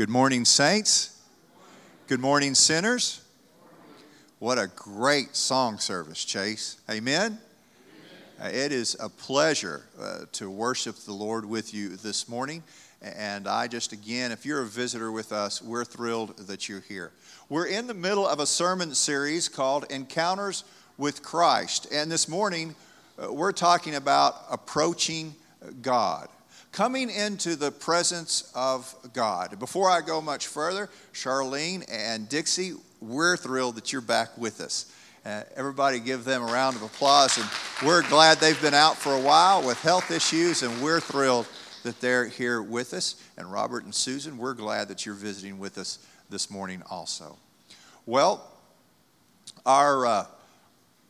Good morning, saints. Good morning, sinners. What a great song service, Chase. Amen. Uh, it is a pleasure uh, to worship the Lord with you this morning. And I just, again, if you're a visitor with us, we're thrilled that you're here. We're in the middle of a sermon series called Encounters with Christ. And this morning, uh, we're talking about approaching God coming into the presence of God. Before I go much further, Charlene and Dixie, we're thrilled that you're back with us. Uh, everybody give them a round of applause. And we're glad they've been out for a while with health issues, and we're thrilled that they're here with us. And Robert and Susan, we're glad that you're visiting with us this morning also. Well, our, uh,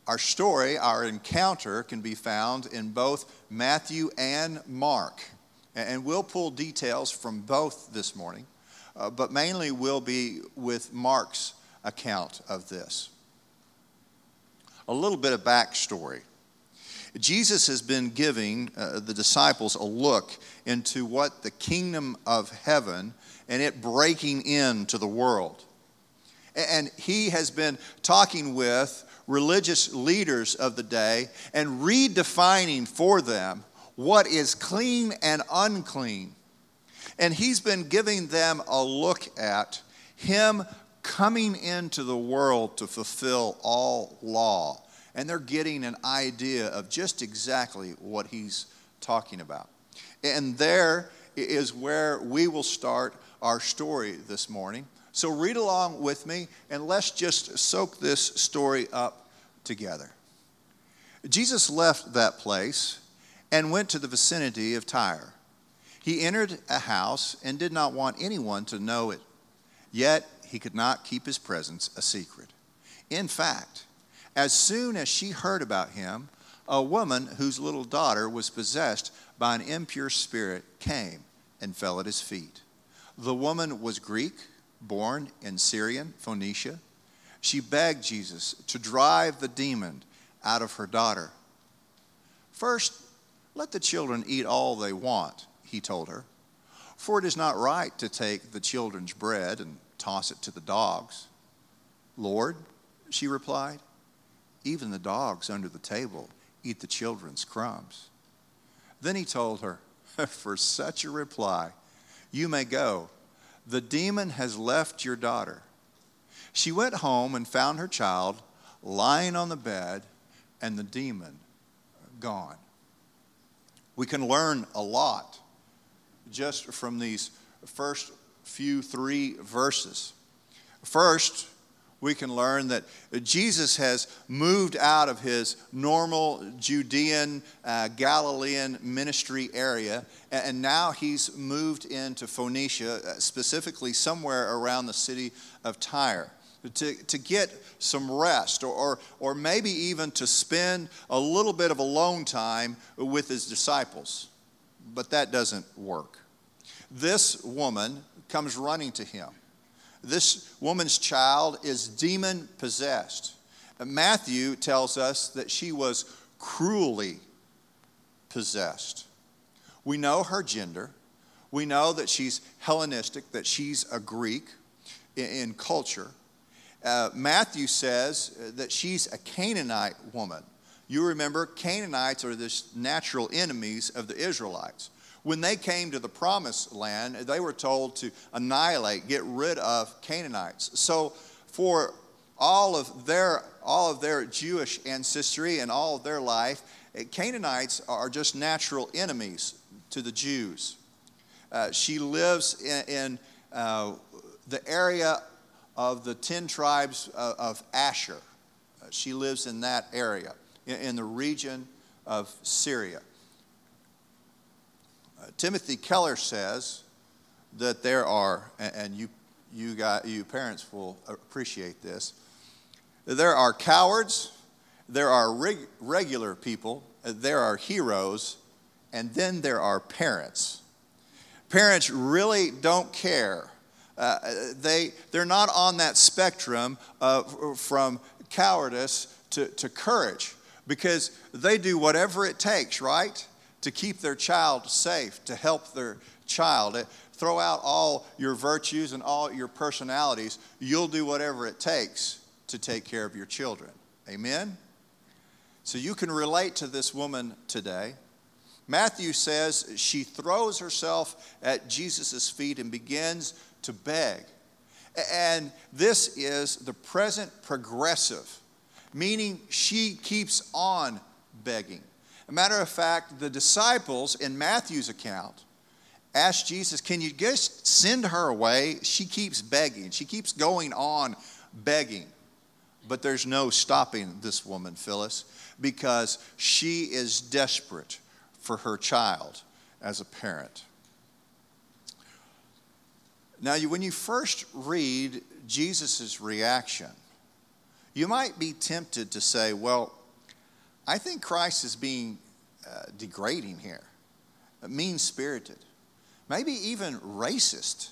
our story, our encounter, can be found in both Matthew and Mark. And we'll pull details from both this morning, uh, but mainly we'll be with Mark's account of this. A little bit of backstory. Jesus has been giving uh, the disciples a look into what the kingdom of heaven and it breaking into the world. And he has been talking with religious leaders of the day and redefining for them what is clean and unclean. And he's been giving them a look at him coming into the world to fulfill all law. And they're getting an idea of just exactly what he's talking about. And there is where we will start our story this morning. So read along with me and let's just soak this story up together. Jesus left that place and went to the vicinity of Tyre. He entered a house and did not want anyone to know it, yet he could not keep his presence a secret. In fact, as soon as she heard about him, a woman whose little daughter was possessed by an impure spirit came and fell at his feet. The woman was Greek, born in Syrian, Phoenicia. She begged Jesus to drive the demon out of her daughter. First, let the children eat all they want, he told her. For it is not right to take the children's bread and toss it to the dogs. Lord, she replied, even the dogs under the table eat the children's crumbs. Then he told her, For such a reply, you may go. The demon has left your daughter. She went home and found her child lying on the bed and the demon gone. We can learn a lot just from these first few three verses. First, we can learn that Jesus has moved out of his normal Judean, uh, Galilean ministry area, and now he's moved into Phoenicia, uh, specifically somewhere around the city of Tyre to, to get some rest or, or, or maybe even to spend a little bit of alone time with his disciples. But that doesn't work. This woman comes running to him. This woman's child is demon possessed. Matthew tells us that she was cruelly possessed. We know her gender. We know that she's Hellenistic, that she's a Greek in, in culture. Uh, Matthew says uh, that she's a Canaanite woman. You remember, Canaanites are the natural enemies of the Israelites. When they came to the promised land, they were told to annihilate, get rid of Canaanites. So, for all of their, all of their Jewish ancestry and all of their life, uh, Canaanites are just natural enemies to the Jews. Uh, she lives in, in uh, the area of the 10 tribes of Asher. Uh, she lives in that area, in the region of Syria. Uh, Timothy Keller says that there are, and you, you, got, you parents will appreciate this, there are cowards, there are reg- regular people, uh, there are heroes, and then there are parents. Parents really don't care uh, they, they're not on that spectrum from cowardice to, to courage because they do whatever it takes, right, to keep their child safe, to help their child. throw out all your virtues and all your personalities, you'll do whatever it takes to take care of your children. Amen? So you can relate to this woman today. Matthew says she throws herself at Jesus' feet and begins to beg. And this is the present progressive, meaning she keeps on begging. A matter of fact, the disciples in Matthew's account asked Jesus, Can you just send her away? She keeps begging, she keeps going on begging. But there's no stopping this woman, Phyllis, because she is desperate for her child as a parent. Now, when you first read Jesus' reaction, you might be tempted to say, well, I think Christ is being uh, degrading here, mean spirited, maybe even racist.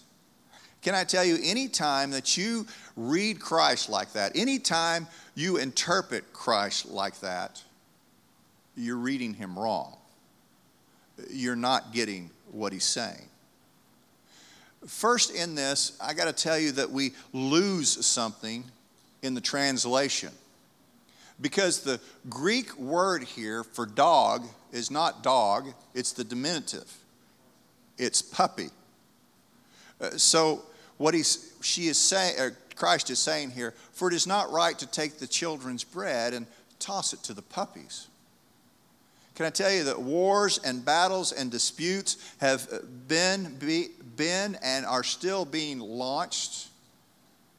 Can I tell you, anytime that you read Christ like that, anytime you interpret Christ like that, you're reading him wrong. You're not getting what he's saying. First, in this, I got to tell you that we lose something in the translation. Because the Greek word here for dog is not dog, it's the diminutive, it's puppy. Uh, so, what he's, she is saying, Christ is saying here, for it is not right to take the children's bread and toss it to the puppies. Can I tell you that wars and battles and disputes have been, be, been and are still being launched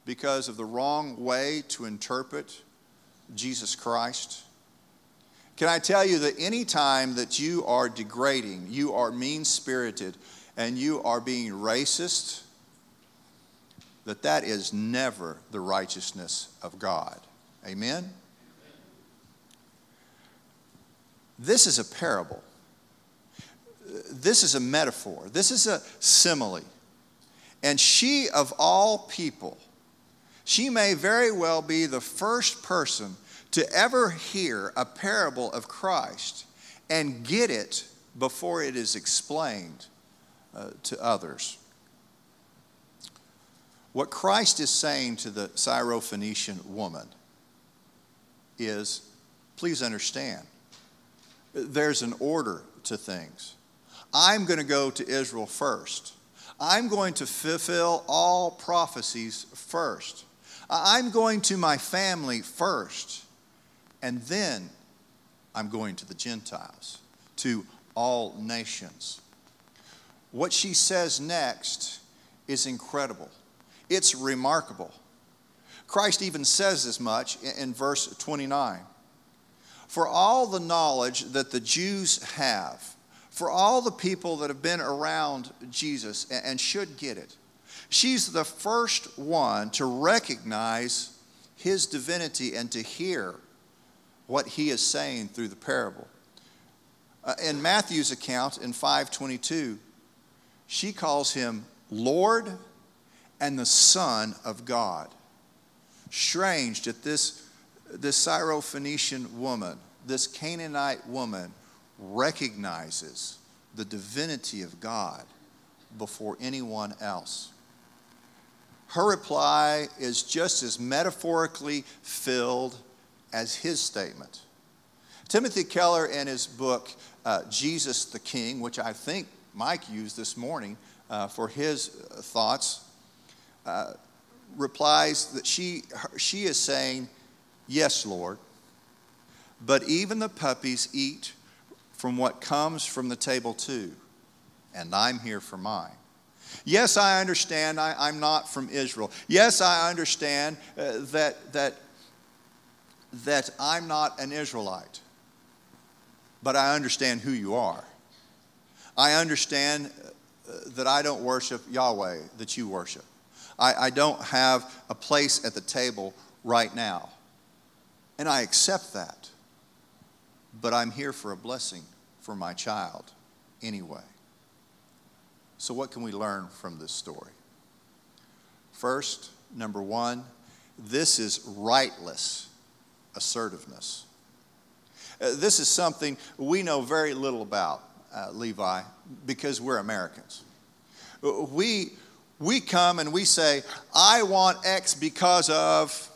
because of the wrong way to interpret Jesus Christ? Can I tell you that any time that you are degrading, you are mean spirited, and you are being racist, that that is never the righteousness of God. Amen? This is a parable. This is a metaphor. This is a simile. And she, of all people, she may very well be the first person to ever hear a parable of Christ and get it before it is explained uh, to others. What Christ is saying to the Syrophoenician woman is please understand, there's an order to things. I'm going to go to Israel first. I'm going to fulfill all prophecies first. I'm going to my family first. And then I'm going to the Gentiles, to all nations. What she says next is incredible, it's remarkable. Christ even says as much in verse 29 for all the knowledge that the Jews have, for all the people that have been around Jesus and should get it. She's the first one to recognize his divinity and to hear what he is saying through the parable. Uh, in Matthew's account in 522, she calls him Lord and the Son of God. Strange that this this Syrophoenician woman, this Canaanite woman, recognizes the divinity of God before anyone else. Her reply is just as metaphorically filled as his statement. Timothy Keller, in his book, uh, Jesus the King, which I think Mike used this morning uh, for his thoughts, uh, replies that she, she is saying, Yes, Lord. But even the puppies eat from what comes from the table too, and I'm here for mine. Yes, I understand I, am not from Israel. Yes, I understand uh, that, that, that I'm not an Israelite. But I understand who you are. I understand uh, that I don't worship Yahweh that you worship. I, I don't have a place at the table right now. And I accept that. But I'm here for a blessing for my child anyway. So, what can we learn from this story? First, number one, this is rightless assertiveness. Uh, this is something we know very little about, uh, Levi, because we're Americans. We, we come and we say, I want X because of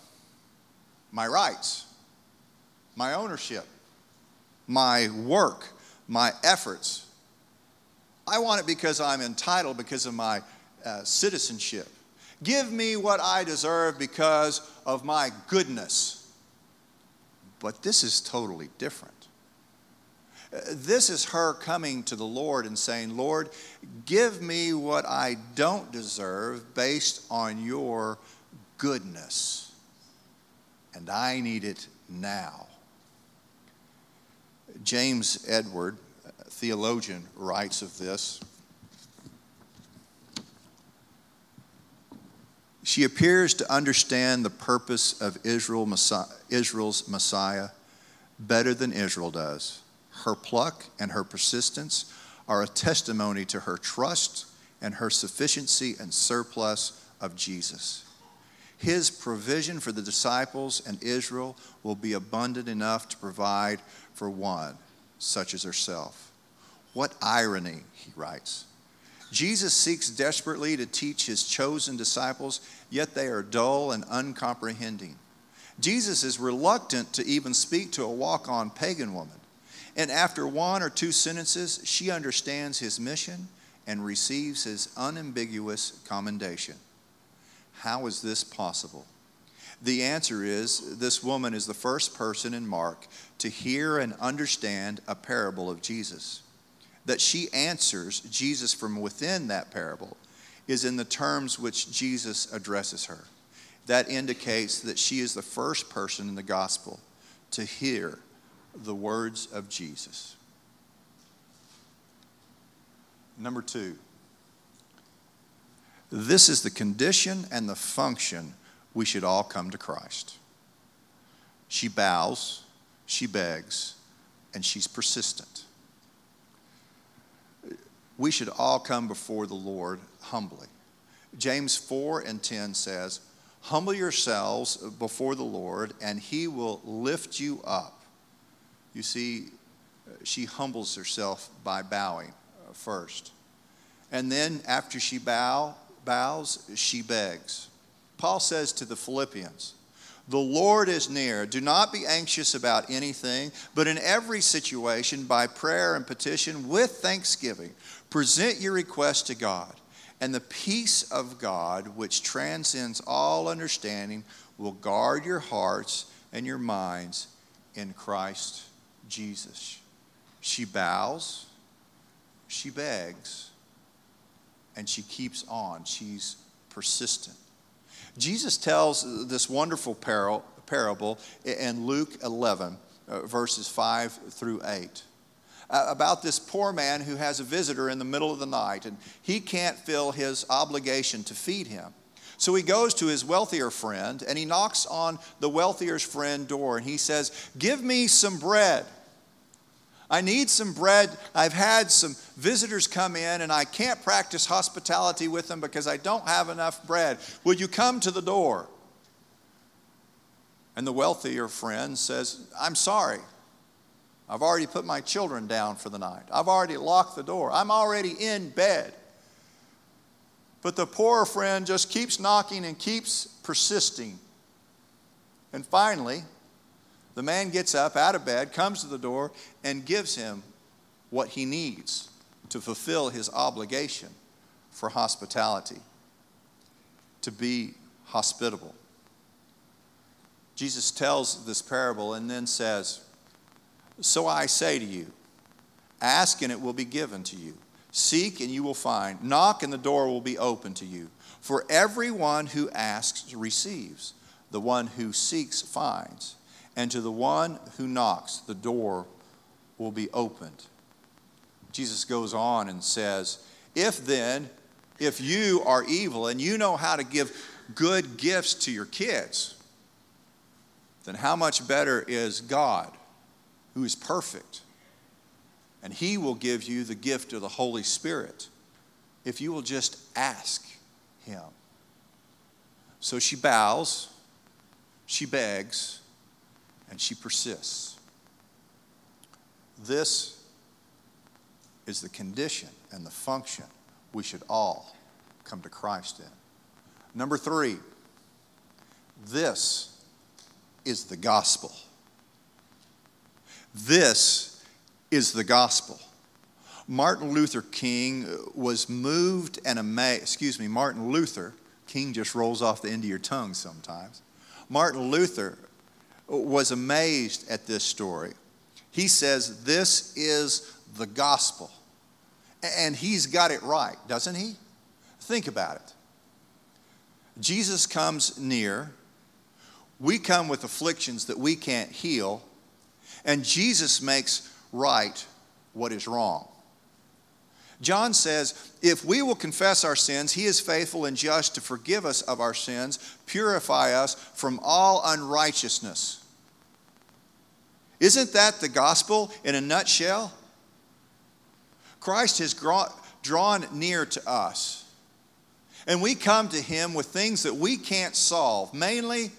my rights, my ownership, my work, my efforts. I want it because I'm entitled, because of my uh, citizenship. Give me what I deserve because of my goodness. But this is totally different. This is her coming to the Lord and saying, Lord, give me what I don't deserve based on your goodness. And I need it now. James Edward, theologian, writes of this. She appears to understand the purpose of Israel, Israel's Messiah better than Israel does. Her pluck and her persistence are a testimony to her trust and her sufficiency and surplus of Jesus. His provision for the disciples and Israel will be abundant enough to provide for one such as herself. What irony, he writes. Jesus seeks desperately to teach his chosen disciples, yet they are dull and uncomprehending. Jesus is reluctant to even speak to a walk on pagan woman. And after one or two sentences, she understands his mission and receives his unambiguous commendation. How is this possible? The answer is this woman is the first person in Mark to hear and understand a parable of Jesus that she answers Jesus from within that parable is in the terms which Jesus addresses her. That indicates that she is the first person in the gospel to hear the words of Jesus. Number two, this is the condition and the function we should all come to Christ. She bows, she begs, and she's persistent we should all come before the Lord humbly. James 4 and 10 says, Humble yourselves before the Lord, and he will lift you up. You see, she humbles herself by bowing first. And then after she bow, bows, she begs. Paul says to the Philippians, the Lord is near. Do not be anxious about anything, but in every situation, by prayer and petition, with thanksgiving, present your request to God. And the peace of God, which transcends all understanding, will guard your hearts and your minds in Christ Jesus. She bows, she begs, and she keeps on. She's persistent. Jesus tells this wonderful parable in Luke 11, uh, verses 5 through 8 uh, about this poor man who has a visitor in the middle of the night and he can't fill his obligation to feed him. So he goes to his wealthier friend and he knocks on the wealthier friend door and he says, Give me some bread. I need some bread. I've had some visitors come in and I can't practice hospitality with them because I don't have enough bread. Will you come to the door? And the wealthier friend says, I'm sorry. I've already put my children down for the night. I've already locked the door. I'm already in bed. But the poorer friend just keeps knocking and keeps persisting. And finally, the man gets up out of bed, comes to the door, and gives him what he needs to fulfill his obligation for hospitality, to be hospitable. Jesus tells this parable and then says, So I say to you, ask and it will be given to you. Seek and you will find. Knock and the door will be open to you. For everyone who asks receives, the one who seeks finds and to the one who knocks, the door will be opened. Jesus goes on and says, If then, if you are evil and you know how to give good gifts to your kids, then how much better is God, who is perfect? And He will give you the gift of the Holy Spirit if you will just ask Him. So she bows, she begs, and she persists. This is the condition and the function we should all come to Christ in. Number three, this is the gospel. This is the gospel. Martin Luther King was moved and amazed, excuse me, Martin Luther, King just rolls off the end of your tongue sometimes. Martin Luther was amazed at this story. He says, This is the gospel. And he's got it right, doesn't he? Think about it. Jesus comes near. We come with afflictions that we can't heal. And Jesus makes right what is wrong. John says, if we will confess our sins, he is faithful and just to forgive us of our sins, purify us from all unrighteousness. Isn't that the gospel in a nutshell? Christ has drawn near to us. And we come to him with things that we can't solve, mainly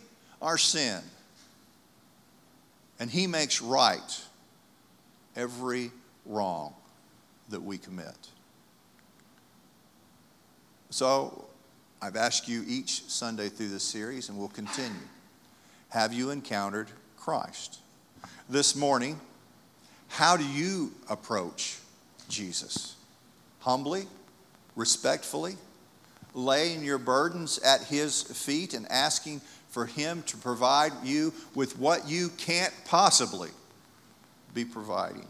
our sin. And he makes right every wrong that we commit. So I've asked you each Sunday through this series, and we'll continue. Have you encountered Christ? This morning, how do you approach Jesus? Humbly, respectfully, laying your burdens at his feet and asking for him to provide you with what you can't possibly be providing.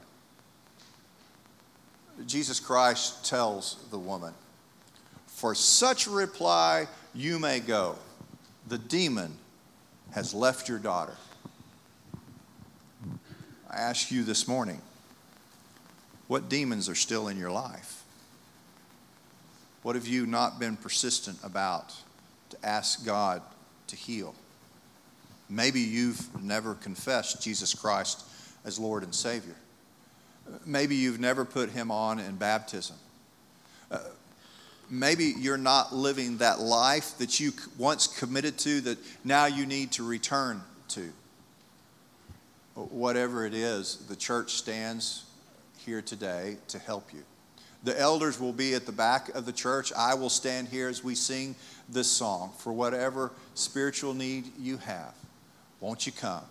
Jesus Christ tells the woman, for such a reply, you may go. The demon has left your daughter. I ask you this morning what demons are still in your life? What have you not been persistent about to ask God to heal? Maybe you've never confessed Jesus Christ as Lord and Savior. Maybe you've never put him on in baptism. Uh, maybe you're not living that life that you once committed to that now you need to return to. Whatever it is, the church stands here today to help you. The elders will be at the back of the church. I will stand here as we sing this song for whatever spiritual need you have. Won't you come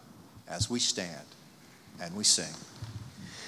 as we stand and we sing?